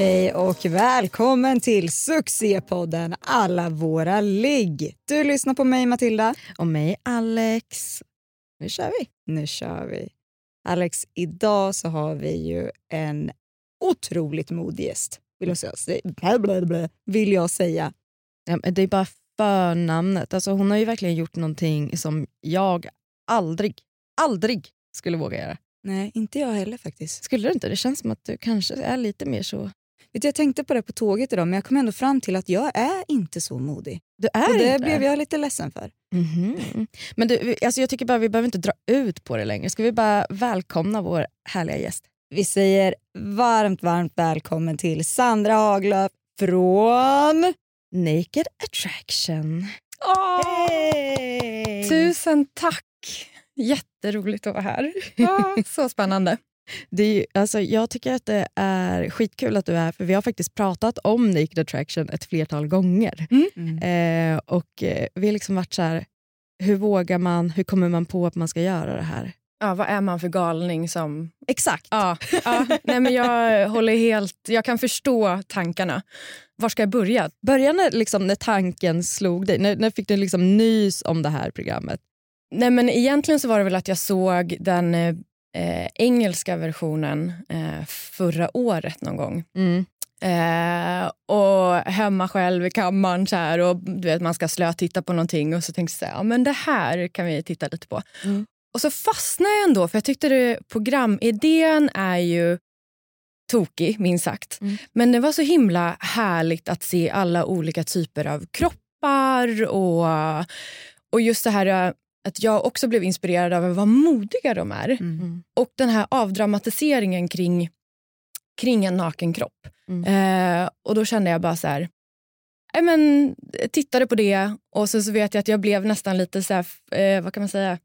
Hej och välkommen till succépodden Alla våra ligg. Du lyssnar på mig Matilda. Och mig Alex. Nu kör vi. Nu kör vi. Alex, idag så har vi ju en otroligt modig gäst. Vill jag säga. Vill jag säga. Ja, det är bara förnamnet. Alltså, hon har ju verkligen gjort någonting som jag aldrig, aldrig skulle våga göra. Nej, inte jag heller faktiskt. Skulle du inte? Det känns som att du kanske är lite mer så... Vet du, jag tänkte på det på tåget idag men jag kom ändå fram till att jag är inte så modig. Du är och det inte blev jag lite ledsen för. Mhm. Men du, alltså jag tycker bara vi behöver inte dra ut på det längre. Ska vi bara välkomna vår härliga gäst? Vi säger varmt, varmt välkommen till Sandra Haglöf från... Naked Attraction. Hej! Tusen tack! Jätteroligt att vara här. Ja, så spännande. Det är, alltså, jag tycker att det är skitkul att du är här för vi har faktiskt pratat om Naked Attraction ett flertal gånger. Mm. Eh, och eh, Vi har liksom varit så här, hur vågar man, hur kommer man på att man ska göra det här? Ja, vad är man för galning som... Exakt. Ja, ja. Nej, men jag håller helt... Jag kan förstå tankarna. Var ska jag börja? Början när, liksom, när tanken slog dig, när, när fick du liksom nys om det här programmet? Nej, men egentligen så var det väl att jag såg den eh, engelska versionen eh, förra året någon gång. Mm. Eh, och hemma själv i kammaren så här, och du vet, man ska slötitta på någonting och så tänkte jag så här, ja, men det här kan vi titta lite på. Mm. Och så fastnade jag ändå för jag tyckte det, programidén är ju tokig minst sagt. Mm. Men det var så himla härligt att se alla olika typer av kroppar och, och just det här eh, att jag också blev inspirerad av vad modiga de är. Mm. Och den här avdramatiseringen kring, kring en naken kropp. Mm. Eh, och då kände jag bara så här... Nej, men, jag tittade på det och så, så vet jag att jag blev nästan lite så här, eh, vad kan man säga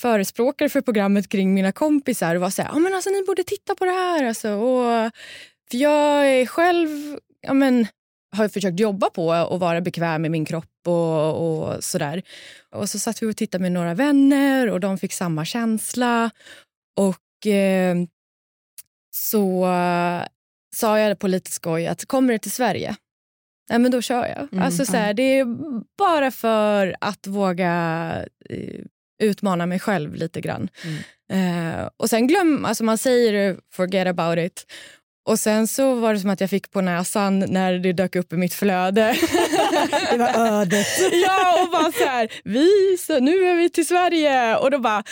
förespråkare för programmet kring mina kompisar och var så här, ah, men alltså, ni borde titta på det här. Alltså. Och, för jag är själv, ja, men, har försökt jobba på att vara bekväm med min kropp och, och sådär. Och så satt vi och tittade med några vänner och de fick samma känsla. Och eh, så eh, sa jag på lite skoj att kommer det till Sverige, nej men då kör jag. Mm, alltså så här, det är bara för att våga eh, utmana mig själv lite grann. Eh, och sen glöm, alltså man säger forget about it. Och sen så var det som att jag fick på näsan när det dök upp i mitt flöde. Det var ödet. ja, och bara så här, vi, så, nu är vi till Sverige. Och då bara,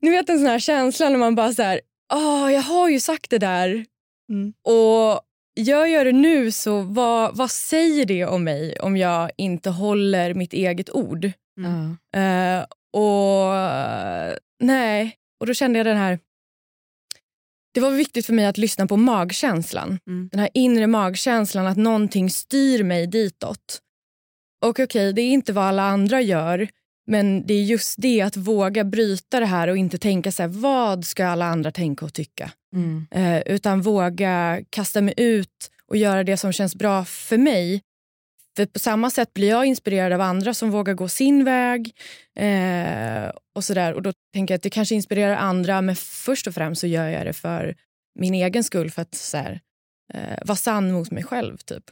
ni vet en sån här känsla när man bara så här, åh, jag har ju sagt det där. Mm. Och gör jag det nu så vad, vad säger det om mig om jag inte håller mitt eget ord? Mm. Eh, och nej, och då kände jag den här... Det var viktigt för mig att lyssna på magkänslan. Mm. Den här inre magkänslan att någonting styr mig ditåt. Och okej, det är inte vad alla andra gör men det är just det att våga bryta det här och inte tänka så här, vad ska alla andra tänka och tycka? Mm. Eh, utan våga kasta mig ut och göra det som känns bra för mig. För på samma sätt blir jag inspirerad av andra som vågar gå sin väg. Eh, och så där. Och då tänker jag att det kanske inspirerar andra men först och främst så gör jag det för min egen skull för att så här, eh, vara sann mot mig själv. Typ.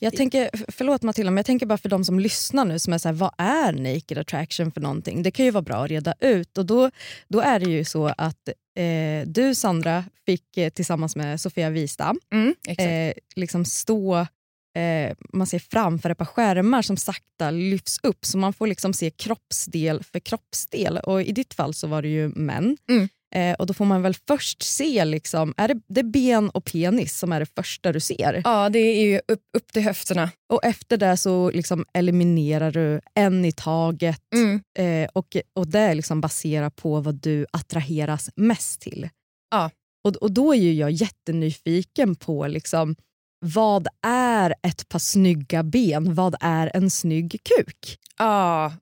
Jag tänker, förlåt Matilda, men jag tänker bara för de som lyssnar nu som är så här, vad är naked attraction för någonting? Det kan ju vara bra att reda ut och då, då är det ju så att eh, du Sandra fick eh, tillsammans med Sofia Wistam Exakt. eh, liksom stå eh, man ser framför ett par skärmar som sakta lyfts upp så man får liksom se kroppsdel för kroppsdel. Och I ditt fall så var det ju män. Mm. Eh, och Då får man väl först se, liksom, är det, det är ben och penis som är det första du ser. Ja, det är ju upp, upp till höfterna. Och Efter det så liksom eliminerar du en i taget. Mm. Eh, och, och Det är liksom baserat på vad du attraheras mest till. Ja. Och, och Då är ju jag jättenyfiken på liksom, vad är ett par snygga ben? Vad är en snygg kuk? Ja.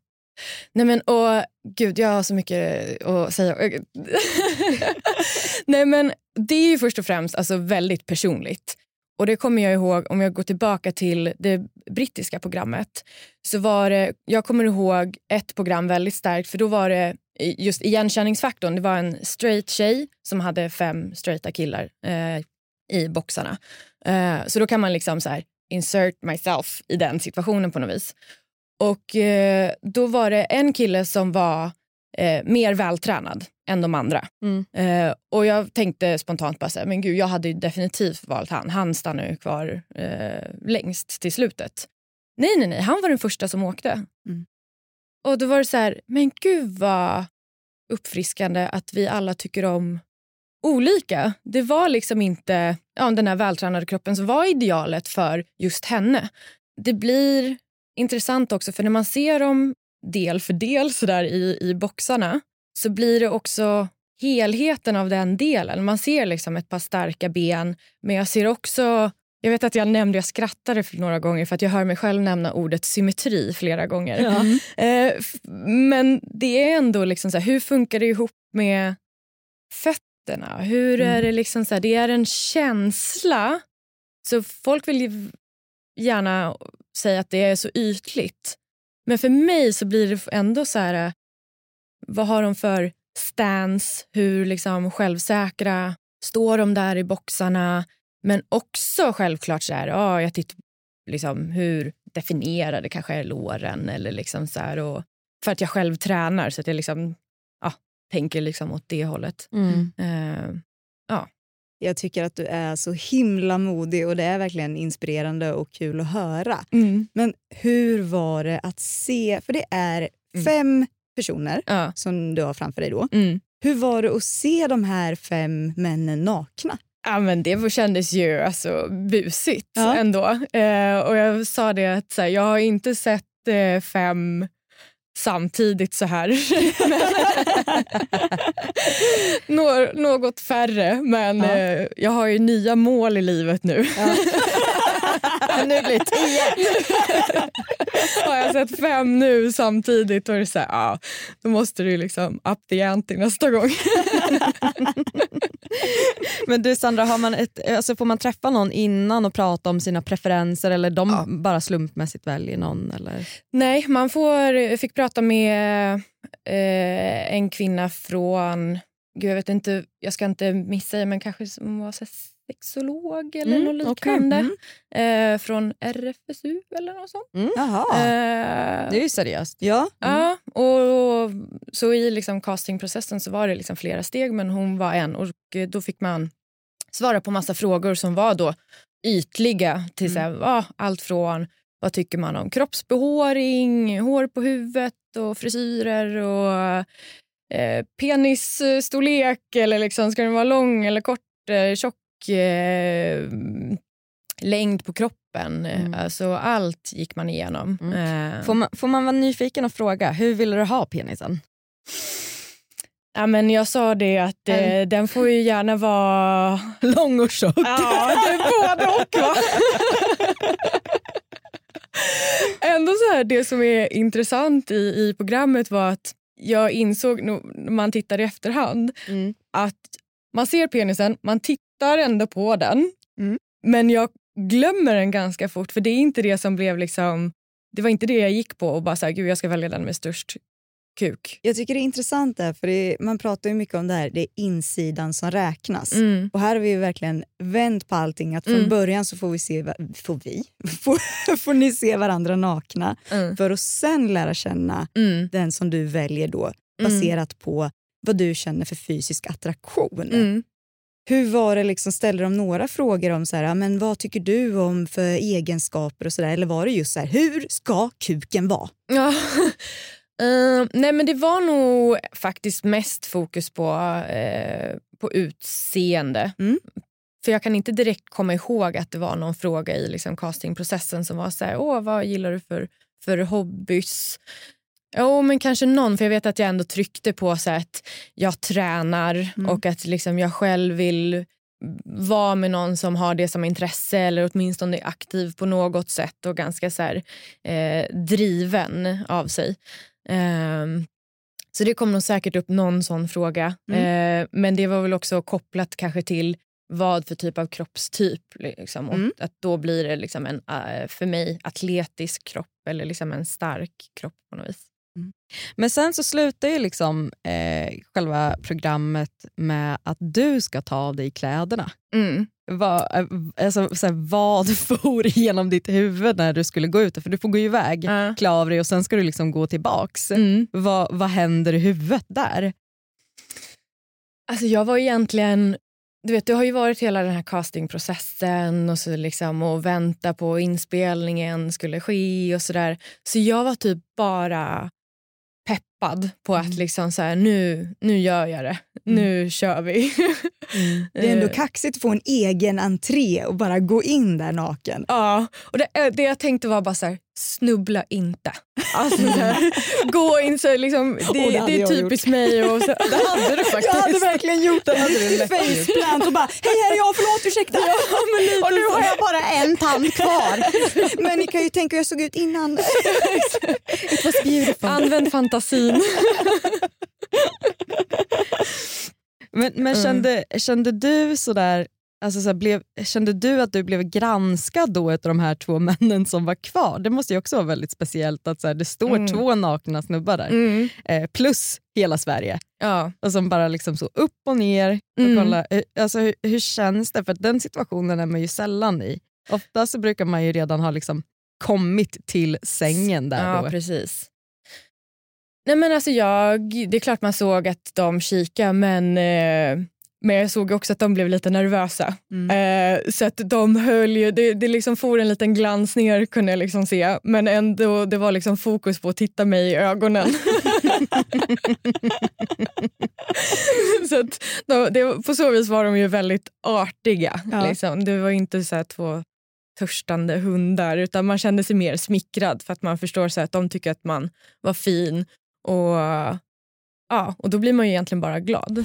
Nej men och gud, jag har så mycket att säga. Nej men det är ju först och främst alltså väldigt personligt. Och det kommer jag ihåg om jag går tillbaka till det brittiska programmet. Så var det, jag kommer ihåg ett program väldigt starkt för då var det just igenkänningsfaktorn. Det var en straight tjej som hade fem straighta killar eh, i boxarna. Eh, så då kan man liksom så här, insert myself i den situationen på något vis. Och eh, då var det en kille som var eh, mer vältränad än de andra. Mm. Eh, och jag tänkte spontant bara så här, men gud, jag hade definitivt valt han. Han stannade ju kvar eh, längst till slutet. Nej, nej, nej, han var den första som åkte. Mm. Och då var det så här, men gud vad uppfriskande att vi alla tycker om olika. Det var liksom inte ja, den här vältränade kroppen som var idealet för just henne. Det blir intressant också för när man ser dem del för del så där i, i boxarna så blir det också helheten av den delen. Man ser liksom ett par starka ben men jag ser också jag vet att jag nämnde, jag skrattade för några gånger för att jag hör mig själv nämna ordet symmetri flera gånger. Ja. Eh, f- men det är ändå liksom så här, hur funkar det ihop med fötterna? Hur Mm. är det liksom så här, det är en känsla. Så folk vill ju gärna säga att det är så ytligt. Men för mig så blir det ändå så här, eh, vad har de för stance? Hur liksom självsäkra står de där i boxarna? Men också självklart så här, ja, jag tittar liksom hur definierade kanske är låren eller liksom så här, och för att jag själv tränar så att jag liksom, ja, tänker liksom åt det hållet. Mm. Eh, Jag tycker att du är så himla modig och det är verkligen inspirerande och kul att höra. Men hur var det att se, för det är Mm. fem personer ja. som du har framför dig då. Mm. Hur var det att se de här fem männen nakna? Ja, men det kändes ju alltså, busigt Ja. ändå. Eh, och jag sa det att så här, jag har inte sett eh, fem samtidigt så här. Nå, något färre, men Ja. eh, jag har ju nya mål i livet nu. nu blir det tio! har jag sett fem nu samtidigt är det så här, ja, då måste du liksom up the ante nästa gång. Men du Sandra, har man ett, alltså får man träffa någon innan och prata om sina preferenser eller de Ja. bara slumpmässigt väljer någon? Eller? Nej, man får, fick prata med eh, en kvinna från, gud jag vet inte, jag ska inte missa men kanske som var sexolog eller Mm, något liknande. Mm. Eh, från RFSU eller något sånt. Jaha. Eh, Det är ju seriöst. Ja. Ja, och så i liksom castingprocessen så var det liksom flera steg men hon var en och då fick man svara på massa frågor som var då ytliga till så här, ja, allt från vad tycker man om kroppsbehåring, hår på huvudet och frisyrer och eh, penisstorlek eller liksom, ska den vara lång eller kort, eh, tjock, eh, längd på kroppen. Mm. Alltså allt gick man igenom. Mm. Eh, Får man, får man vara nyfiken och fråga, hur vill du ha penisen? Ja, men jag sa det att eh, den får ju gärna vara... Lång och tjock. Ja, det är både och. Va? Ändå så här, det som är intressant i, i programmet var att jag insåg när man tittar i efterhand Mm. att man ser penisen, man tittar ändå på den Mm. men jag glömmer den ganska fort för det är inte det som blev liksom... Det var inte det jag gick på och bara så här, gud jag ska välja den med störst kuk. Jag tycker det är intressant där, för det, man pratar ju mycket om det här, det är insidan som räknas. Mm. Och här har vi verkligen vänt på allting. Att från Mm. början så får vi se, får vi? Får, får ni se varandra nakna Mm. för att sen lära känna Mm. den som du väljer då Mm. baserat på vad du känner för fysisk attraktion. Hur var det, liksom, ställde de några frågor om så här, "Ja, men vad tycker du om för egenskaper och sådär? Eller var det just så här, hur ska kuken vara? Ja. Eh, nej men det var nog faktiskt mest fokus på, eh, på utseende. Mm. För jag kan inte direkt komma ihåg att det var någon fråga i liksom castingprocessen som var så här, åh vad gillar du för, för hobbys? Jo, men kanske någon. För jag vet att jag ändå tryckte på så att jag tränar Mm. och att liksom jag själv vill vara med någon som har det som intresse eller åtminstone är aktiv på något sätt och ganska så här, eh, driven av sig. Ehm, så det kom nog säkert upp någon sån fråga. Eh, men det var väl också kopplat kanske till vad för typ av kroppstyp. Liksom. Och Mm. att då blir det liksom en, eh, för mig, atletisk kropp eller liksom en stark kropp på något vis. Men sen så slutar ju liksom eh, själva programmet med att du ska ta av dig kläderna. Mm. Vad, eh, alltså, så här, vad for genom ditt huvud när du skulle gå ut? För du får gå iväg, Ja. klä av dig och sen ska du liksom gå tillbaks. Mm. Vad, vad händer i huvudet där? Alltså jag var egentligen... Du vet, det har ju varit hela den här castingprocessen och, så liksom, och vänta på inspelningen skulle ske och sådär. Så jag var typ bara peppad på att liksom så här, nu, nu gör jag det. Nu kör vi. Det är ändå Eh, kaxigt att få en egen entré och bara gå in där naken. Ja, och det, eh, det jag tänkte var bara så här, snubbla inte. Alltså, så här, gå in så liksom, det, Och det det är typiskt mig. Och så, det hade du faktiskt. Jag hade verkligen gjort en faceplant och bara hej här är jag, förlåt ursäkta. och nu har jag bara en tand kvar. Men ni kan ju tänka hur jag såg ut innan. It was beautiful. Använd fantasin. Men, men Mm. kände, kände du sådär, alltså så här, blev, kände du att du blev granskad då av de här två männen som var kvar? Det måste ju också vara väldigt speciellt att så här, det står Mm. två nakna snubbar där, Mm. eh, plus hela Sverige. Ja. Och som bara liksom så upp och ner. Och Mm. kolla, eh, alltså, hur, hur känns det? För den situationen är man ju sällan i. Ofta så brukar man ju redan ha liksom kommit till sängen där Ja, då. precis. Nej, men alltså jag, det är klart man såg att de kikade men, eh, men jag såg också att de blev lite nervösa. Mm. Eh, så att de höll ju, det, det liksom for en liten glans ner kunde jag liksom se men ändå det var liksom fokus på att titta mig i ögonen. så att de, det, på så vis var de ju väldigt artiga. Ja. Liksom. Det var inte så två törstande hundar utan man kände sig mer smickrad för att man förstår så att de tycker att man var fin och, ja, och då blir man ju egentligen bara glad.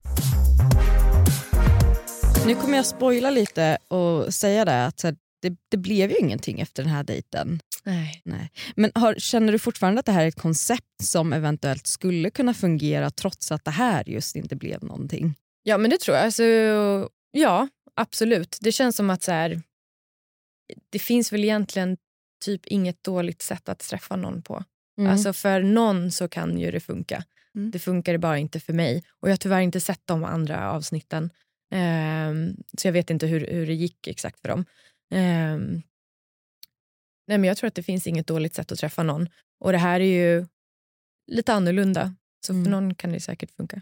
Nu kommer jag spoila lite och säga det att det, det blev ju ingenting efter den här dejten. Nej. Nej. Men har, känner du fortfarande att det här är ett koncept som eventuellt skulle kunna fungera trots att det här just inte blev någonting? Ja, men det tror jag. Alltså, ja, absolut. Det känns som att så här, det finns väl egentligen typ inget dåligt sätt att träffa någon på. Mm. Alltså för någon så kan ju det funka. Mm. Det funkar bara inte för mig. Och Jag har tyvärr inte sett de andra avsnitten. Ehm, så jag vet inte hur, hur det gick exakt för dem. Ehm, nej, men jag tror att det finns inget dåligt sätt att träffa någon. Och det här är ju lite annorlunda. Så Mm. för någon kan det säkert funka.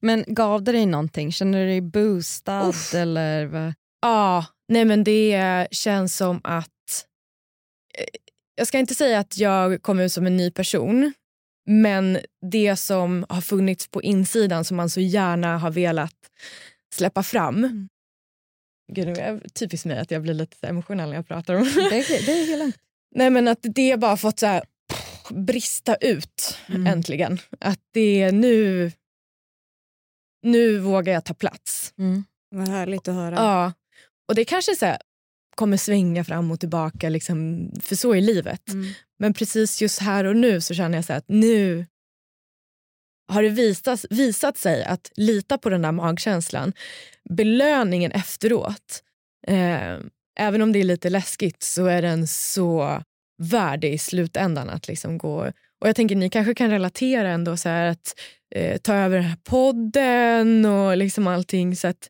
Men gav det dig någonting? Känner du dig boostad? Uff. Eller vad? Ja, nej men det känns som att... eh, Jag ska inte säga att jag kom ut som en ny person men det som har funnits på insidan som man så gärna har velat släppa fram. Mm. Gud, det är typiskt mig att jag blir lite emotionell när jag pratar om Det, är- det är helt lugnt. Nej men att det bara fått så här, brista ut Mm. äntligen. Att det är nu... Nu vågar jag ta plats. Mm. Vad härligt att höra. Ja, och det kanske så här, kommer svänga fram och tillbaka, liksom, för så är livet. Mm. Men precis just här och nu så känner jag så här att nu har det visat, visat sig att lita på den där magkänslan. Belöningen efteråt Eh, även om det är lite läskigt så är den så värdig i slutändan att liksom gå... Och jag tänker ni kanske kan relatera ändå så här att eh, ta över den här podden och liksom allting. Så att,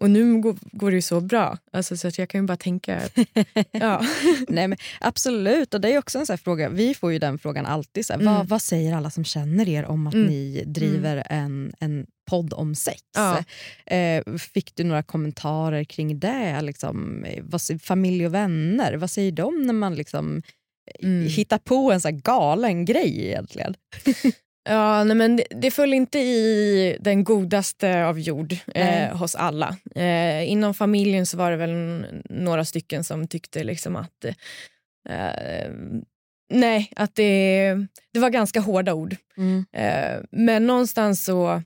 och nu går, går det ju så bra. Alltså, så att jag kan ju bara tänka... ja. Nej, men absolut, och det är också en sån här fråga. Vi får ju den frågan alltid. Så här, Mm. vad, vad säger alla som känner er om att Mm. ni driver en, en podd om sex? Ja. Eh, fick du några kommentarer kring det? Liksom, vad, familj och vänner, vad säger de när man liksom eh, Mm. hittar på en så galen grej egentligen? Ja, nej, men det, det föll inte i den godaste av jord eh, hos alla. Eh, inom familjen så var det väl några stycken som tyckte liksom att eh, nej, att det, det var ganska hårda ord. Mm. Eh, men någonstans så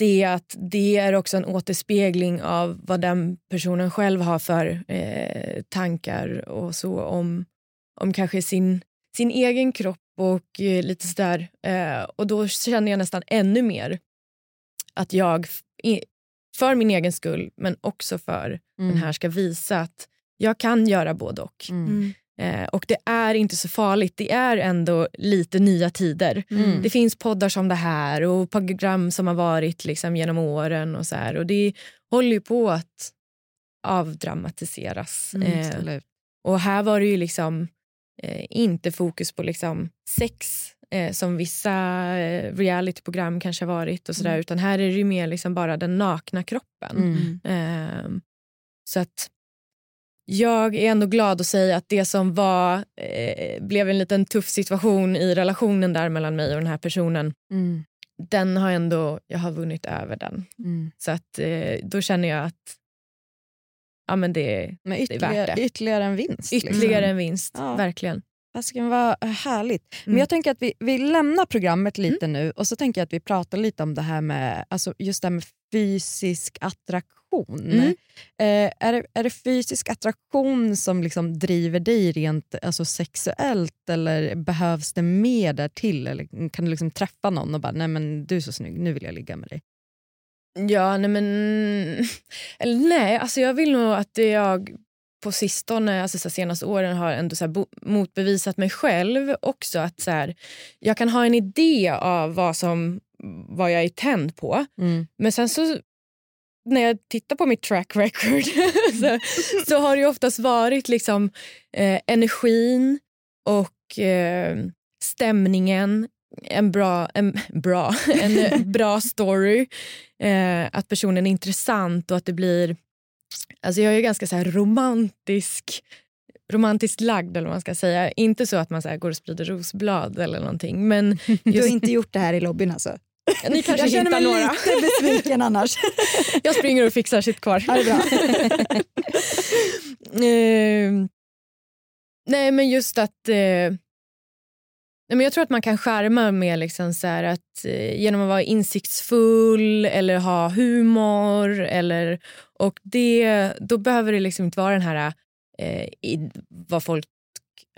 jag att det är också en återspegling av vad den personen själv har för eh, tankar och så om, om kanske sin, sin egen kropp och eh, lite sådär. Eh, och då känner jag nästan ännu mer att jag för min egen skull men också för den här ska visa att jag kan göra både och. Mm. Eh, och det är inte så farligt. Det är ändå lite nya tider. Mm. Det finns poddar som det här och program som har varit liksom genom åren. och så här. Och Det håller ju på att avdramatiseras. Mm, Eh, och här var det ju liksom eh, inte fokus på liksom sex eh, som vissa eh, realityprogram kanske har varit. och så där, Utan här är det ju mer liksom bara den nakna kroppen. Mm. Ehm, så att jag är ändå glad att säga att det som var eh, blev en liten tuff situation i relationen där mellan mig och den här personen, Mm. den har ändå, jag har vunnit över den. Mm. Så att eh, då känner jag att ja, men det, Men det är ytterligare, värt det. ytterligare en vinst. Ytterligare liksom. en vinst, Ja. verkligen. Fasiken vad härligt. Men Mm. jag tänker att vi, vi lämnar programmet lite nu och så tänker jag att vi pratar lite om det här med, alltså just det med fysisk attraktion. Mm. Eh, är, det, är det fysisk attraktion som liksom driver dig rent alltså sexuellt eller behövs det mer där till? Eller kan du liksom träffa någon och bara nej men du är så snygg, nu vill jag ligga med dig? Ja, nej men... Eller nej, alltså jag vill nog att jag på sistone, alltså så senaste åren har ändå så bo- motbevisat mig själv också. Att så här, jag kan ha en idé av vad, som, vad jag är tänd på. Mm. Men sen så när jag tittar på mitt track record så, så har det oftast varit liksom eh, energin och eh, stämningen, en bra, en, bra, en bra story, eh, att personen är intressant och att det blir... Alltså jag är ganska så här romantisk romantiskt lagd eller vad man ska säga. Inte så att man så går och sprider rosblad eller någonting. Men Du har just, inte gjort det här i lobbyn alltså? ni kanske Jag känner mig några. lite besviken annars. Jag springer och fixar sitt kvar. Ja, bra. Eh, nej, men just att... Eh, nej, men jag tror att man kan skärma med liksom så att, eh, genom att vara insiktsfull eller ha humor. Eller, och det, då behöver det liksom inte vara den här... Eh, i, vad folk,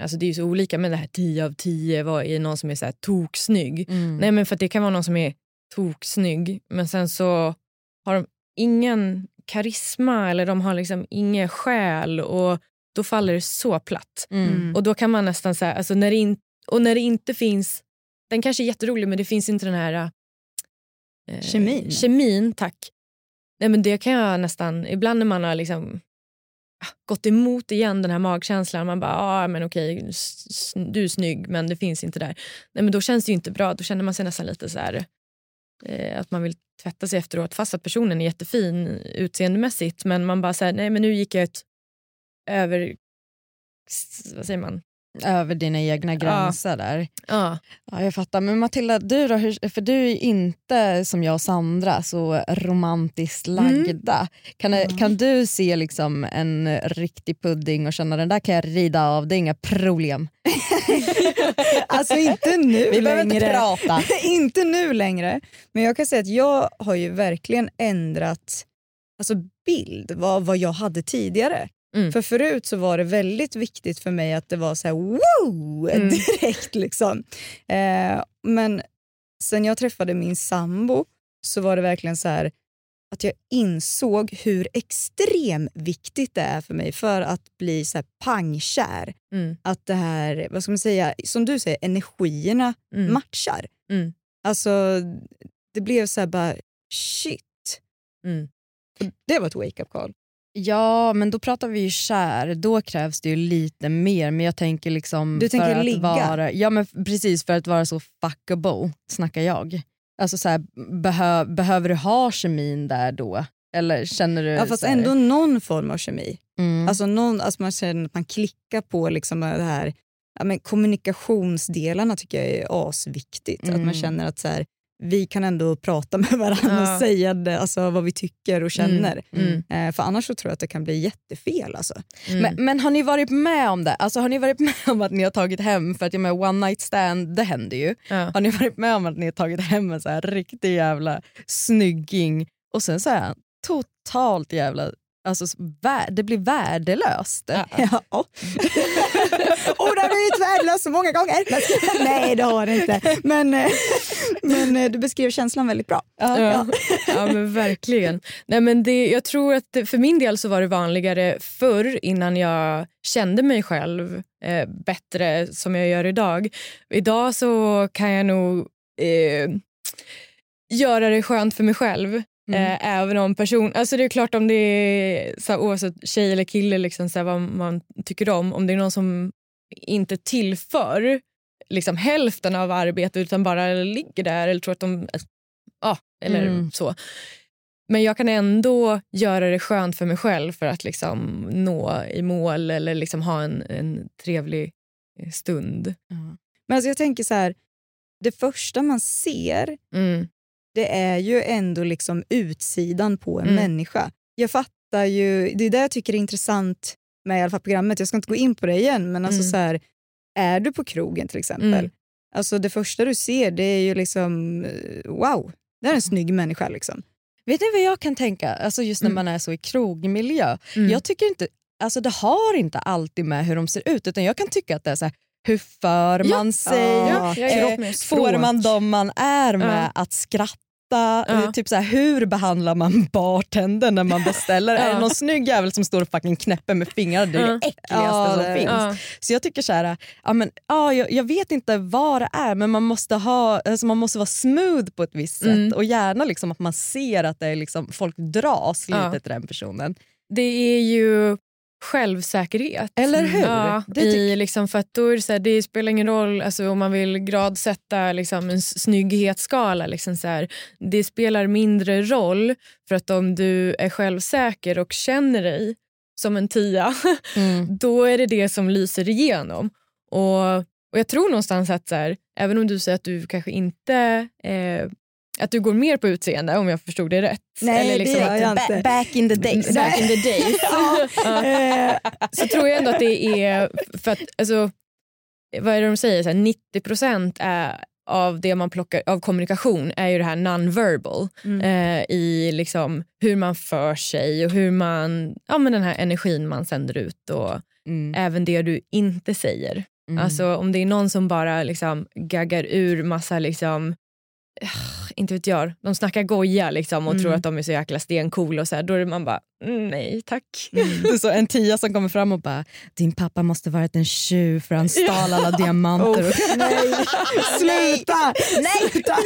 alltså det är ju så olika, men det här 10 av 10 vad är någon som är så här toksnygg. Mm. Nej, men för det kan vara någon som är toksnygg men sen så har de ingen karisma eller de har liksom ingen själ och då faller det så platt. Mm. Och då kan man nästan säga, alltså när det in, och när det inte finns, den kanske är jätterolig men det finns inte den här eh, Kemin. kemin, tack. Nej, men det kan jag nästan, ibland när man har liksom ah, gått emot igen den här magkänslan, man bara, ah, men okej, du är snygg men det finns inte där. Nej, men då känns det ju inte bra, då känner man sig nästan lite så här eh, att man vill tvätta sig efteråt fast att personen är jättefin utseendemässigt men man bara säger nej men nu gick jag ett över, vad säger man? Över dina egna gränser där. Ja. Ja, jag fattar. Men Matilda, du då, hur, för du är inte som jag och Sandra så romantiskt lagda. Kan, det- kan du se liksom en riktig pudding och känna den där kan jag rida av, det är inga problem. Alltså inte nu Vi behöver längre. inte prata. inte nu längre. Men jag kan säga att jag har ju verkligen ändrat alltså bild vad, vad jag hade tidigare. Mm. För förut så var det väldigt viktigt för mig att det var så här wow Mm. direkt liksom. Eh, men sen jag träffade min sambo så var det verkligen så här att jag insåg hur extremt viktigt det är för mig för att bli så pangkär. Mm. Att det här, vad ska man säga, som du säger, energierna Mm. matchar. Mm. Alltså, det blev så här bara shit. Mm. Det var ett wake-up call. Ja, men då pratar vi ju kär. Då krävs det ju lite mer. Men jag tänker liksom... Du tänker för att ligga? Vara, ja, men precis. För att vara så fuckable, snackar jag. Alltså så här, behö, behöver du ha kemin där då? Eller känner du... Ja, fast här- ändå någon form av kemi. Mm. Alltså, någon, alltså man känner att man klickar på liksom det här ja, men kommunikationsdelarna tycker jag är asviktigt. Att Mm. man känner att så här, vi kan ändå prata med varandra Ja. och säga det, alltså, vad vi tycker och känner. Mm. Eh, för annars så tror jag att det kan bli jättefel. Alltså. Mm. Men, men har ni varit med om det? Alltså, har ni varit med om att ni har tagit hem, för att jag menar, one night stand, det händer ju. Ja. Har ni varit med om att ni har tagit hem en så här riktig jävla snygging och sen så är han totalt jävla, alltså det blir värdelöst. Ja. och det har blivit värdelöst så många gånger. Nej det har det inte. Men, eh, men eh, du beskrev känslan väldigt bra. Ja. ja men verkligen. Nej, men det, jag tror att det, för min del så var det vanligare förr innan jag kände mig själv eh, bättre som jag gör idag. Idag så kan jag nog eh, göra det skönt för mig själv. Eh, även om person, alltså det är klart om det är så oavsett tjej eller kille liksom, så vad man tycker om. Om det är någon som inte tillför liksom, hälften av arbetet utan bara ligger där eller tror att de ja, eller Mm. så. Men jag kan ändå göra det skönt för mig själv för att liksom nå i mål eller liksom ha en, en trevlig eh, stund. Men alltså jag tänker så här, det första man ser Mm. det är ju ändå liksom utsidan på en Mm. människa. Jag fattar ju, det är det jag tycker är intressant med i alla fall programmet. Jag ska inte gå in på det igen, men alltså Mm. så här, är du på krogen till exempel, Mm. alltså det första du ser det är ju liksom eh, wow, det är en snygg människa. Liksom. Vet ni vad jag kan tänka, alltså just när Mm. man är så i krogmiljö? Mm. Jag tycker inte, alltså det har inte alltid med hur de ser ut utan jag kan tycka att det är så här, hur för Ja. man sig? Ja, jag är Eh, får man dem man är med att skratta? Ja. Eh, Typ så här, hur behandlar man bartendern när man beställer? Är det Ja. någon snygg jävel som står och fucking knäpper med fingrarna? Det är Ja. det äckligaste Ja, som finns. Ja. Så jag tycker så här, ja, men, ja, jag, jag vet inte vad det är men man måste, ha, alltså man måste vara smooth på ett visst sätt Mm. och gärna liksom att man ser att det är liksom, folk dras lite Ja. till den personen. Det är ju självsäkerhet. Eller hur? Ja, i, liksom, för att då är det, så här, det spelar ingen roll alltså, om man vill gradsätta liksom, en snygghetsskala. Liksom, så här, det spelar mindre roll för att om du är självsäker och känner dig som en tia, Mm. då är det det som lyser igenom. Och, och Jag tror någonstans att så här, även om du säger att du kanske inte eh, att du går mer på utseende om jag förstod det rätt. Nej, Eller liksom det gör att- jag Ba- inte. back in the days. Back in the days. Ja. Så tror jag ändå att det är för att alltså, vad är det de säger, så här, 90 procent av det man plockar av kommunikation är ju det här non-verbal Mm. eh, i liksom hur man för sig och hur man, ja men den här energin man sänder ut och Mm. även det du inte säger. Mm. Alltså om det är någon som bara liksom gaggar ur massa liksom inte vet jag, de snackar goja liksom och Mm. tror att de är så jäkla stencool och så här, då är man bara mm, nej tack. Är så en tia som kommer fram och bara “din pappa måste varit en tjuv för han stal alla diamanter”. och nej, sluta! Nej. Sluta.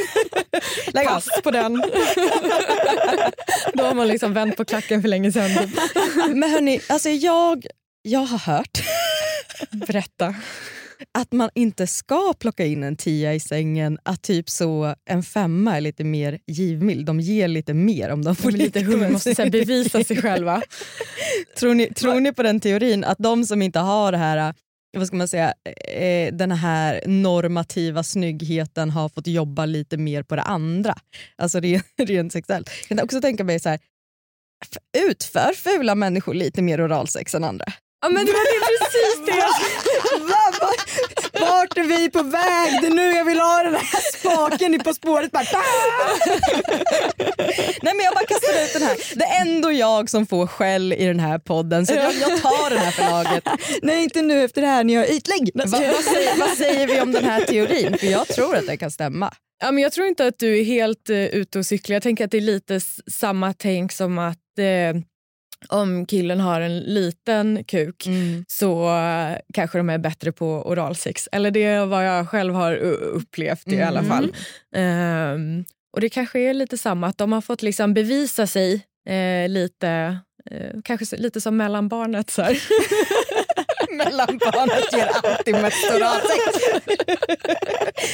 Lägg. Pass på den. Då har man liksom vänt på klacken för länge sedan. Men hörni, alltså jag, jag har hört Berätta. Att man inte ska plocka in en tia i sängen, att typ så en femma är lite mer givmild. De ger lite mer om de får lite lite hund måste bevisa sig själva. Tror ni, tror ni på den teorin att de som inte har det här vad ska man säga, eh, den här normativa snyggheten har fått jobba lite mer på det andra? Alltså rent, rent sexuellt. Jag kan också tänka mig så här, utför fula människor lite mer oralsex än andra? Ja, men det var det precis det jag Va- va- Vart är vi på väg? Det är nu jag vill ha den här spaken i På spåret. Bara, Nej men jag bara kastar ut den här. Det är ändå jag som får skäll i den här podden så jag, jag tar den här förlaget. Nej inte nu efter det här när jag är ytlig. Va, vad, säger, vad säger vi om den här teorin? För jag tror att det kan stämma. Ja, men jag tror inte att du är helt uh, ute och cyklar. Jag tänker att det är lite samma tänk som att uh, om killen har en liten kuk mm. så uh, kanske de är bättre på oralsex. Eller det är vad jag själv har upplevt i mm. alla fall. Um, och det kanske är lite samma, att de har fått liksom bevisa sig lite, kanske lite som mellanbarnet. Så Mellanbarnet ger alltid mest oralsex.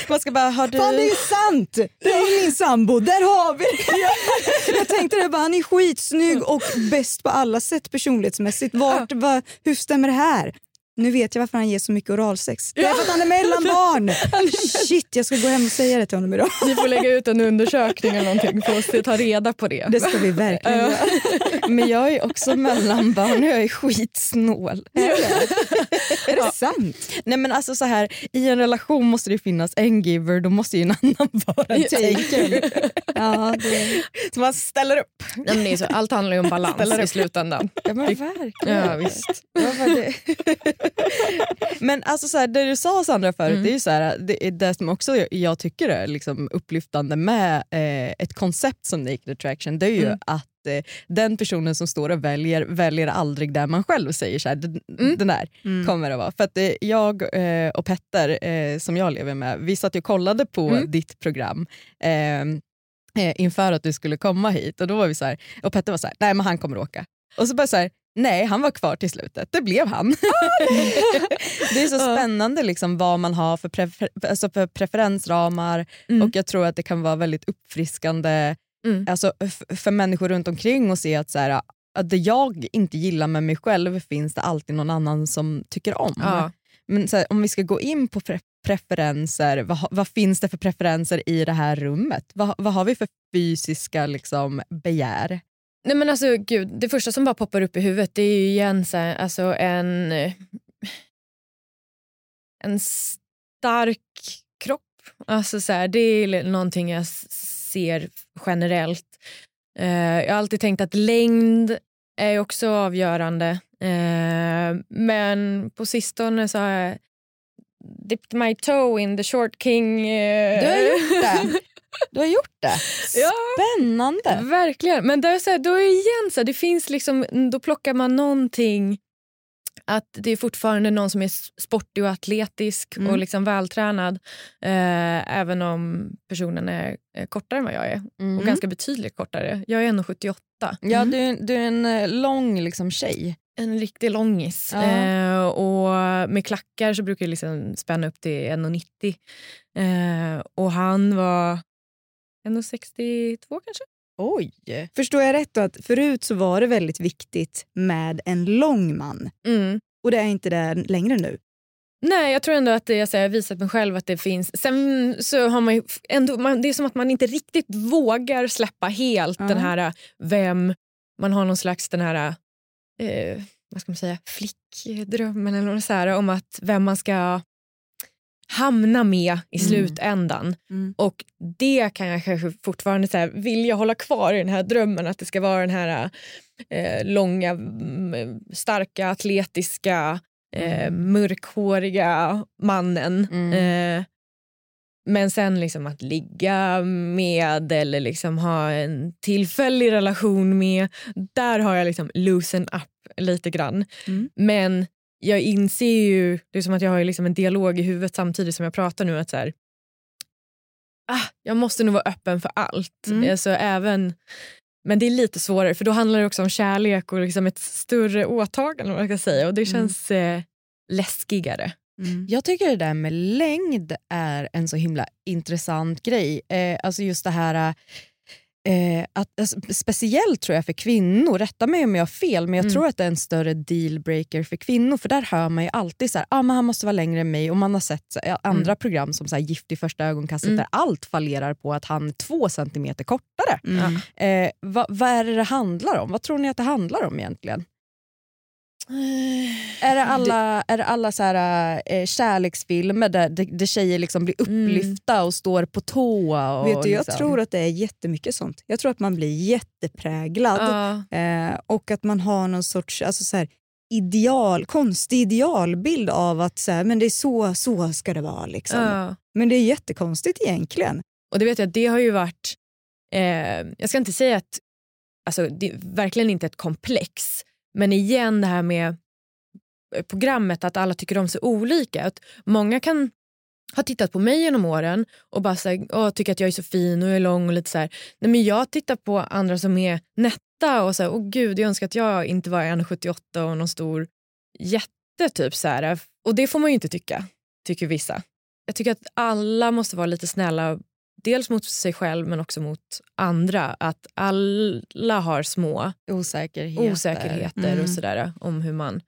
Man ska bara, har du... Fan det är sant! Det är min sambo, där har vi det! Jag tänkte det, bara, han är skitsnygg och bäst på alla sätt personlighetsmässigt. Vart, va, hur stämmer det här? Nu vet jag varför han ger så mycket oralsex. Det är för att han är mellanbarn! Shit, jag ska gå hem och säga det till honom idag. Vi får lägga ut en undersökning eller någonting för att ta reda på det. Det ska vi verkligen göra. Men jag är också mellanbarn och jag är skitsnål. Är det, är det sant? Nej men alltså så här, I en relation måste det finnas en giver, då måste ju en annan vara en taker. Ja, det... Så man ställer upp. Nej, men det är så, allt handlar ju om balans i slutändan. Ja men verkligen. Ja, visst. Men alltså så här, det du sa Sandra förut, mm. det är ju så här, det, det som också jag tycker är liksom upplyftande med eh, ett koncept som Naked Attraction, det är ju mm. att eh, den personen som står och väljer, väljer aldrig där man själv säger så här, den, mm. den där mm. kommer det vara. För att eh, jag eh, och Petter, som jag lever med, vi satt och kollade på mm. ditt program inför att du skulle komma hit och då var vi så här, och Petter var så här, nej men han kommer åka. Och så bara så här, Nej, han var kvar till slutet. Det blev han. det är så spännande liksom, vad man har för, prefer alltså för preferensramar mm. och jag tror att det kan vara väldigt uppfriskande mm. alltså, för människor runt omkring att se att, så här, att det jag inte gillar med mig själv finns det alltid någon annan som tycker om. Ja. Men här, om vi ska gå in på pre preferenser, vad, vad, finns det för preferenser i det här rummet? Vad, vad har vi för fysiska liksom, begär? Nej men alltså gud, det första som bara poppar upp i huvudet det är ju igen så här, alltså en, en stark kropp. Alltså så här, det är någonting jag ser generellt. Uh, jag har alltid tänkt att längd är också avgörande. Uh, men på sistone så har jag dipped my toe in the short king. Uh, du har gjort det? Du har gjort det? Spännande. Ja, verkligen. Men där, så här, då är igen så här, det finns liksom, då plockar man någonting att det är fortfarande någon som är sportig och atletisk mm. och liksom vältränad eh, även om personen är, kortare än vad jag är. Mm. Och ganska betydligt kortare. Jag är 1,78. Ja, mm. du, du är en eh, lång liksom, tjej. En riktig långis. Ja. Eh, och med klackar så brukar jag liksom spänna upp till 1,90. Eh, och han var 1,62 kanske. Oj! Förstår jag rätt då att förut så var det väldigt viktigt med en lång man mm. och det är inte det längre nu? Nej, jag tror ändå att jag har visat mig själv att det finns. Sen så har man ändå, man, det är som att man inte riktigt vågar släppa helt uh den här vem, man har någon slags den här eh, vad ska man säga, flickdrömmen eller något så här, om att vem man ska hamna med i mm. slutändan. Mm. Och det kan jag kanske fortfarande så här, vilja hålla kvar i den här drömmen att det ska vara den här eh, långa, starka, atletiska, eh, mm. mörkhåriga mannen. Mm. Eh, men sen liksom att ligga med eller liksom ha en tillfällig relation med, där har jag liksom loosen up lite grann. Mm. Men jag inser ju, det är som att jag har liksom en dialog i huvudet samtidigt som jag pratar nu. att så här, ah, Jag måste nog vara öppen för allt. Mm. Alltså, även, men det är lite svårare för då handlar det också om kärlek och liksom ett större åtagande. Man ska säga, och Det mm. känns mm. eh, läskigare. Mm. Jag tycker det där med längd är en så himla intressant grej. Eh, alltså just det här Eh, att, alltså, speciellt tror jag för kvinnor, rätta mig om jag har fel, men jag mm. tror att det är en större dealbreaker för kvinnor. För där hör man ju alltid att ah, han måste vara längre än mig och man har sett så, andra mm. program som så här, Gift i första ögonkastet mm. där allt fallerar på att han är två centimeter kortare. Mm. Eh, vad, vad är det det handlar om? Vad tror ni att det handlar om egentligen? Är det alla, är det alla så här, eh, kärleksfilmer där, där, tjejer liksom blir mm. upplyfta mm. och står på tå? Och Vet du, jag liksom. tror att det är jättemycket sånt. Jag tror att man blir jättepräglad uh. eh, och att man har någon sorts alltså så här, ideal, konstig idealbild av att så här, men det är så, så ska det vara. Liksom. Uh. Men det är jättekonstigt egentligen. Och det vet jag, det har ju varit, eh, jag ska inte säga att, alltså det är verkligen inte ett komplex, men igen det här med eh, programmet att alla tycker om sig olika. Att många kan ha tittat på mig genom åren och bara så här, tycker att jag är så fin och är lång och lite så här. Nej, men jag tittar på andra som är nätta och så här, åh gud jag önskar att jag inte var 1,78 och någon stor jätte typ så här. Och det får man ju inte tycka, tycker vissa. Jag tycker att alla måste vara lite snälla dels mot sig själv men också mot andra. Att alla har små Osäkerheter. osäkerheter Mm. och sådär om hur man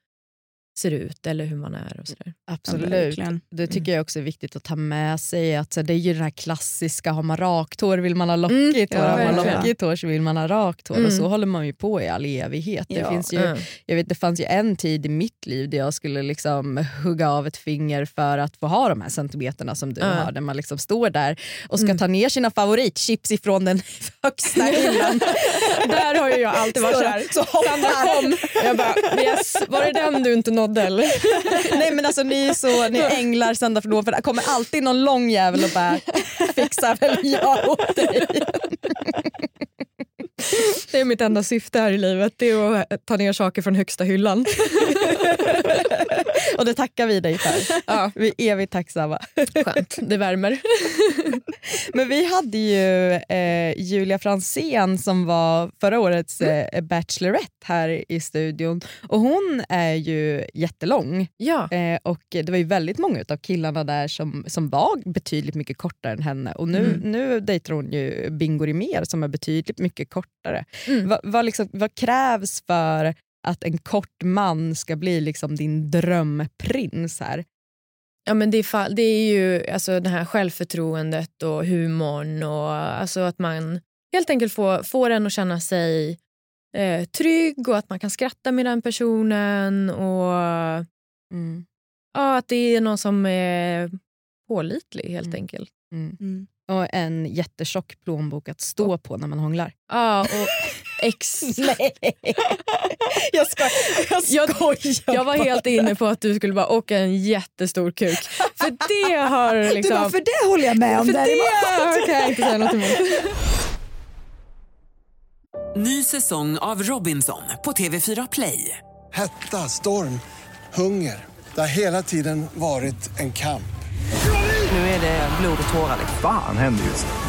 ser ut eller hur man är. och sådär. Absolut. verkligen. det tycker jag också är viktigt att ta med sig. Att, så, det är ju den här klassiska, har man rakt hår vill man ha lockigt Mm, hår, ja, har man lockigt hår så vill man ha rakt hår. Och Mm. så håller man ju på i all evighet. Det, Ja, finns ju, Mm. jag vet, det fanns ju en tid i mitt liv där jag skulle liksom hugga av ett finger för att få ha de här centimeterna som du Ja. har. Där man liksom står där och ska Mm. ta ner sina favoritchips ifrån den högsta hyllan. Där har ju jag alltid varit såhär, Så hoppar Sandra kom. Jag bara, yes, var det den du inte nådde eller? Nej men alltså ni är så, ni är änglar sända från för det kommer alltid någon lång jävel och bara fixar väl jag åt dig. Det är mitt enda syfte här i livet, det är att ta ner saker från högsta hyllan. Och det tackar vi dig för. Ja. Vi är evigt tacksamma. Skönt, det värmer. Men vi hade ju eh, Julia Fransén som var förra årets eh, Bachelorette här i studion. Och hon är ju jättelång. Ja. Eh, och det var ju väldigt många av killarna där som, som var betydligt mycket kortare än henne. Och nu, Mm. nu dejtar hon ju Bingo Rimér som är betydligt mycket kortare. Mm. Vad, vad, liksom, vad krävs för att en kort man ska bli liksom din drömprins här? Ja, men det, är fa- det är ju alltså, det här självförtroendet och humorn och alltså, att man helt enkelt får, får en att känna sig eh, trygg och att man kan skratta med den personen och ja, att det är någon som är pålitlig helt Mm. enkelt. Mm. Och en jättetjock plånbok att stå på när man hånglar. Ja, och ex... Nej, jag, ska, jag skojar Jag var helt inne på att du skulle bara åka en jättestor kuk. För det har Du liksom... bara, för det håller jag med om för däremot. det kan jag inte säga något emot. Ny säsong av Robinson på TV4 Play. Hetta, storm, hunger. Det har hela tiden varit en kamp. Nu är det blod och tårar. liksom. Fan händer just nu.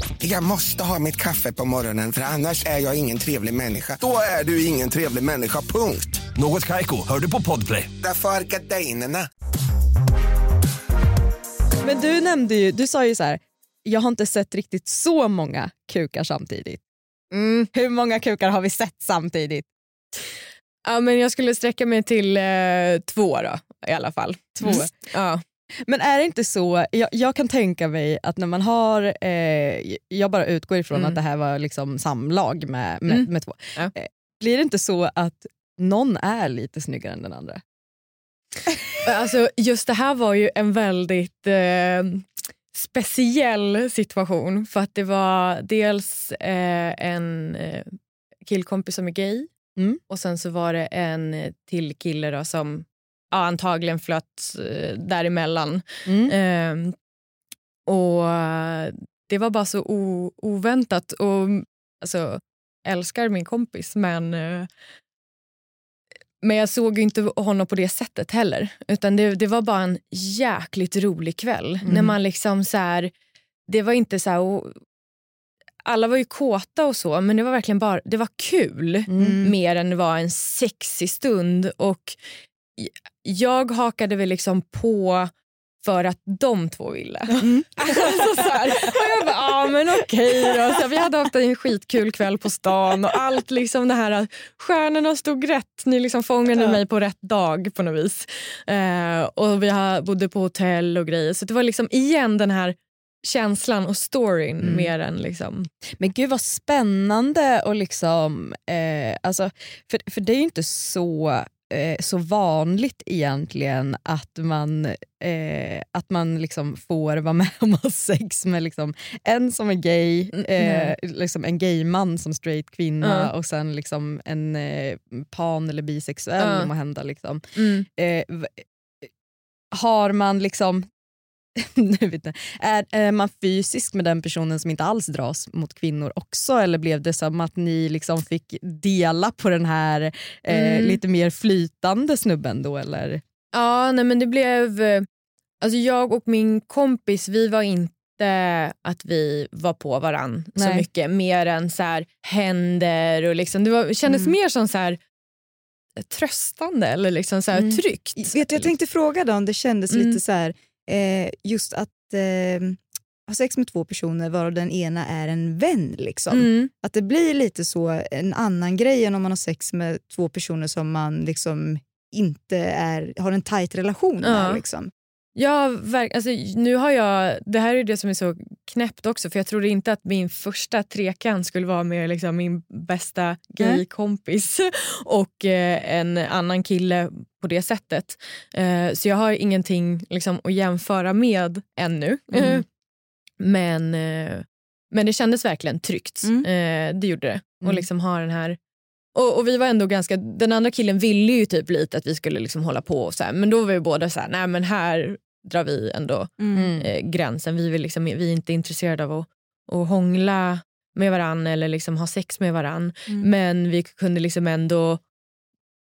Jag måste ha mitt kaffe på morgonen för annars är jag ingen trevlig människa. Då är du ingen trevlig människa, punkt. Något Kaiko, hör du på Podplay. Därför är gardinerna. Men du nämnde ju, du sa ju så här, jag har inte sett riktigt så många kukar samtidigt. Mm. Hur många kukar har vi sett samtidigt? Ja, men jag skulle sträcka mig till eh, två då, i alla fall. Två. Mm. Ja. Men är det inte så, jag, jag kan tänka mig att när man har, eh, jag bara utgår ifrån Mm. att det här var liksom samlag med, med, Mm. med två. Ja. Eh, blir det inte så att någon är lite snyggare än den andra? Alltså, just det här var ju en väldigt eh, speciell situation för att det var dels eh, en eh, killkompis som är gay Mm. och sen så var det en eh, till kille som ja, antagligen flöt eh, däremellan. Mm. Eh, och det var bara så oväntat. Och alltså, älskar min kompis men eh, men jag såg inte honom på det sättet heller. Utan det, det var bara en jäkligt rolig kväll. Mm. När man liksom så här, Det var inte så här... Och, alla var ju kåta och så, men det var verkligen bara det var kul. Mm. Mer än det var en sexig stund. Och jag hakade väl liksom på för att de två ville. Alltså så här, och jag bara, ja men okej då. Så här, vi hade haft en skitkul kväll på stan och allt liksom det här, stjärnorna stod rätt. Ni liksom fångade mig på rätt dag på något vis. Eh, och vi bodde på hotell och grejer. Så det var liksom igen den här känslan och storyn Mm. mer än liksom... Men gud vad spännande och liksom, eh, alltså, för, för det är ju inte så, eh, så vanligt egentligen att man, eh, att man liksom får vara med om att ha sex med liksom, en som är gay, Mm, eh, liksom en gay man som straight kvinna Ja. och sen liksom en eh, pan eller bisexuell Ja. må hända. Liksom. Mm. Eh, har man liksom nu vet jag, är, är man fysisk med den personen som inte alls dras mot kvinnor också eller blev det som att ni liksom fick dela på den här eh, Mm. lite mer flytande snubben då eller? Ja, nej men det blev... eh, Alltså jag och min kompis, vi var inte att vi var på varann så Nej. mycket mer än så här händer och liksom, det, var, kändes Mm. mer som så här tröstande eller liksom så här Mm. tryggt. Vet jag tänkte fråga då om det kändes Mm. lite så här, eh, just att eh, ha sex med två personer varav den ena är en vän. Liksom. Mm. Att det blir lite så en annan grej än om man har sex med två personer som man liksom inte är, har en tajt relation med. Ja. Liksom. Ja, verk, alltså, nu har jag, det här är det som är så knäppt också för jag trodde inte att min första trekant skulle vara med liksom, min bästa gaykompis och eh, en annan kille på det sättet. Eh, så jag har ingenting liksom, att jämföra med ännu. Mm. Men, eh, men det kändes verkligen tryggt. Mm. Eh, det gjorde det. Och Mm. liksom ha den här och, och vi var ändå ganska, Den andra killen ville ju typ lite att vi skulle liksom hålla på och så här, men då var vi båda så här, nej men här drar vi ändå Mm. eh, gränsen. Vi, vill liksom, vi är inte intresserade av att, att hångla med varann eller liksom ha sex med varann. Mm. Men vi kunde liksom ändå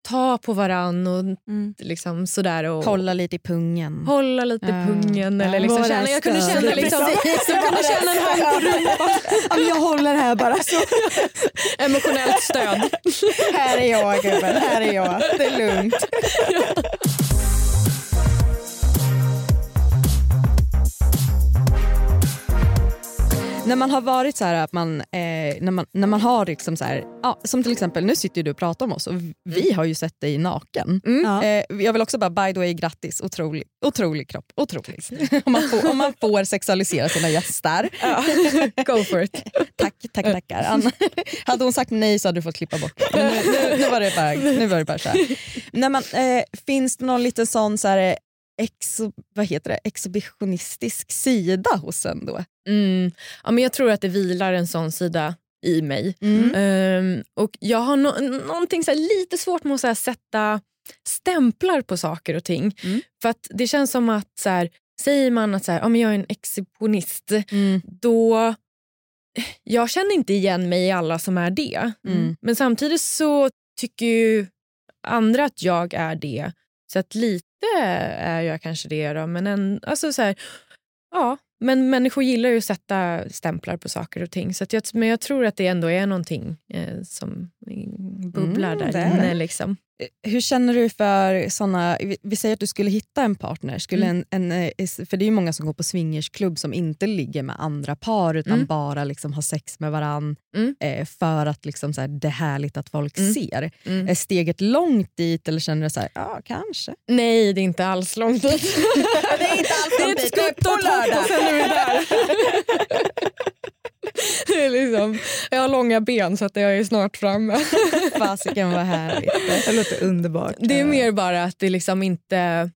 ta på varann och Mm. liksom sådär. Och, Hålla lite i pungen. hålla lite i Ja. pungen. Eller liksom känna, jag kunde känna, liksom, jag kunde känna en hand på rumpan. Jag håller här bara. Så. Emotionellt stöd. här är jag gubben, här är jag. Det är lugnt. När man har varit så här att man, eh, när man, när man har liksom så här, ja, som till exempel nu sitter du och pratar om oss och vi har ju sett dig naken. Ja. Eh, jag vill också bara by the way grattis, otrolig, otrolig kropp. Otrolig. om, man får, om man får sexualisera sina gäster. Go for it. Tack, tack, tackar. Anna, hade hon sagt nej så hade du fått klippa bort. Men nu, nu, nu var det bara, nu var det bara så här. Nej, men, eh, finns det någon liten sån så här, eh, exo, vad heter det, exhibitionistisk sida hos en då? Mm. Ja, men jag tror att det vilar en sån sida i mig. Mm. Ehm, och Jag har no någonting så lite svårt med att så sätta stämplar på saker och ting. Mm. För att Det känns som att så här, säger man att så här, ja, men jag är en exhibitionist, Mm. då... Jag känner inte igen mig i alla som är det. Mm. Men samtidigt så tycker ju andra att jag är det. Så att lite är jag kanske det. Då. Men, en, alltså så här, ja, men människor gillar ju att sätta stämplar på saker och ting. Så att jag, men jag tror att det ändå är någonting eh, som bubblar Mm, där inne. Liksom. Hur känner du för såna, vi- säger att du skulle hitta en partner, skulle Mm. en, en, eh, för det är ju många som går på swingersklubb som inte ligger med andra par utan Mm. bara liksom har sex med varann Mm. eh, för att liksom så här, det är härligt att folk Mm. ser. Mm. Är steget långt dit eller känner du så här, ja kanske? Nej, det är inte alls långt dit. det är inte alls Det är ett skutt ett hopp och sen är vi där. det är liksom, jag har långa ben så att jag är snart framme. Fasiken vad härligt. Det låter underbart. Det är mer bara att det liksom inte...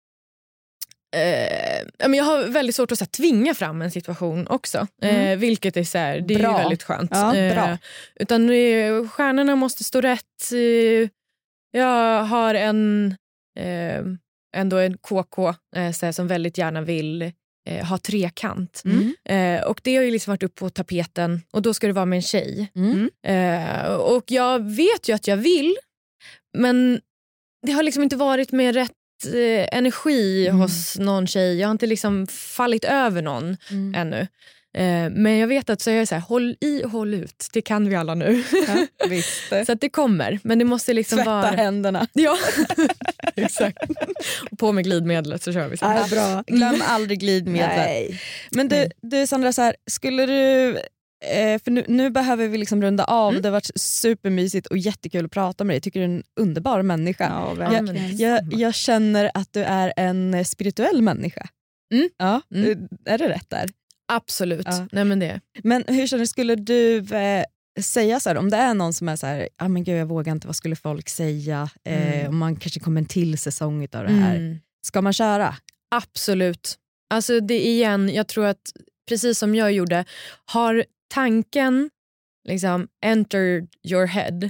Eh, jag har väldigt svårt att så här, tvinga fram en situation också. Eh, vilket är, så här, det är Bra. väldigt skönt. Ja, Eh, bra. utan eh, stjärnorna måste stå rätt. Eh, jag har en, eh, ändå en KK eh, så här, som väldigt gärna vill eh, ha trekant. Mm. Eh, och Det har ju liksom varit upp på tapeten och då ska det vara med en tjej. Mm. Eh, och jag vet ju att jag vill, men det har liksom inte varit med rätt eh, energi Mm. hos någon tjej. Jag har inte liksom fallit över någon Mm. ännu. Eh, men jag vet att så jag är så här, håll i och håll ut. Det kan vi alla nu. Visst. så att det kommer. Men det måste liksom Tvätta vara... händerna. Ja, exakt. Och på med glidmedlet så kör vi. Sen. Ja, bra. Glöm aldrig glidmedlet. Nej. Men du, du Sandra, så här, skulle du... Eh, för nu, nu behöver vi liksom runda av. Mm. Det har varit supermysigt och jättekul att prata med dig. Jag tycker du är en underbar människa. Ja, Ja, men- Jag, jag känner att du är en spirituell människa. Mm. Ja, Mm. eh, Är det rätt där? Absolut. Ja. Nej, men det. Men hur känner du, skulle du eh, säga så här, om det är någon som är så här, ah, men gud jag vågar inte, vad skulle folk säga? Eh, Mm. om man kanske kommer en till säsong av det här. Mm. Ska man köra? Absolut. Alltså det igen, jag tror att precis som jag gjorde, har tanken liksom entered your head,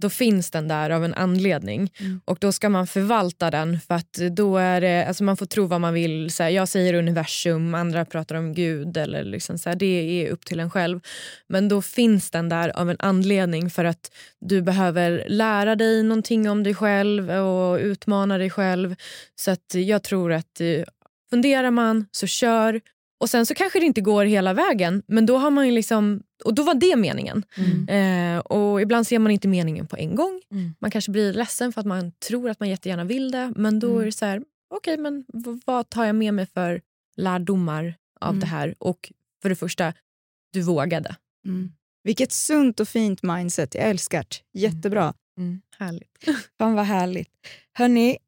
då finns den där av en anledning. Mm. Och då ska man förvalta den för att då är det, alltså man får tro vad man vill. Så här, jag säger universum, andra pratar om Gud. Eller liksom så här, det är upp till en själv. Men då finns den där av en anledning för att du behöver lära dig någonting om dig själv och utmana dig själv. Så att jag tror att eh, funderar man så kör. Och sen så kanske det inte går hela vägen men då har man ju liksom, och då var det meningen. Eh, och ibland ser man inte meningen på en gång. Mm. Man kanske blir ledsen för att man tror att man jättegärna vill det men då Mm. är det så här, okej men v- vad tar jag med mig för lärdomar av Mm. det här? Och för det första, du vågade. Mm. Vilket sunt och fint mindset. Jag älskar det. Jättebra. Härligt. Fan vad härligt. Hörni,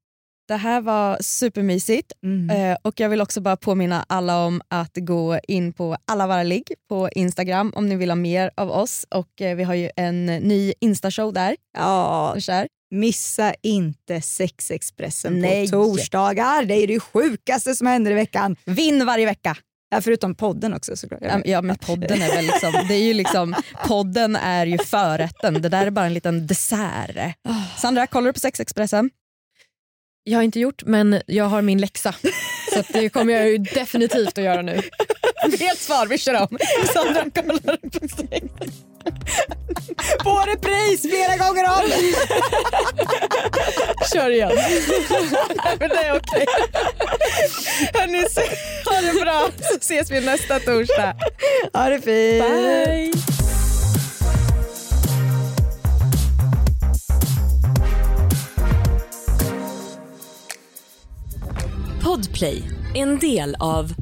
det här var supermysigt Mm. eh, och jag vill också bara påminna alla om att gå in på alla våra ligg på Instagram om ni vill ha mer av oss och eh, vi har ju en ny Insta-show där. Ja, Kör. missa inte Sexexpressen Nej. på torsdagar. Det är det sjukaste som händer i veckan. Vinn varje vecka. Ja, förutom podden också såklart. Ja, Ja men podden är väl liksom, det är ju liksom, podden är ju förrätten, det där är bara en liten dessert. Sandra, kollar du på Sexexpressen? Jag har inte gjort men jag har min läxa. Så det kommer jag definitivt att göra nu. Helt svar, vi kör om. Sandra kollar på Sex. På repris flera gånger om! Kör igen. Men det är okej. Hörni, ha det bra så ses vi nästa torsdag. Ha det fint! Bye. Podplay, en del av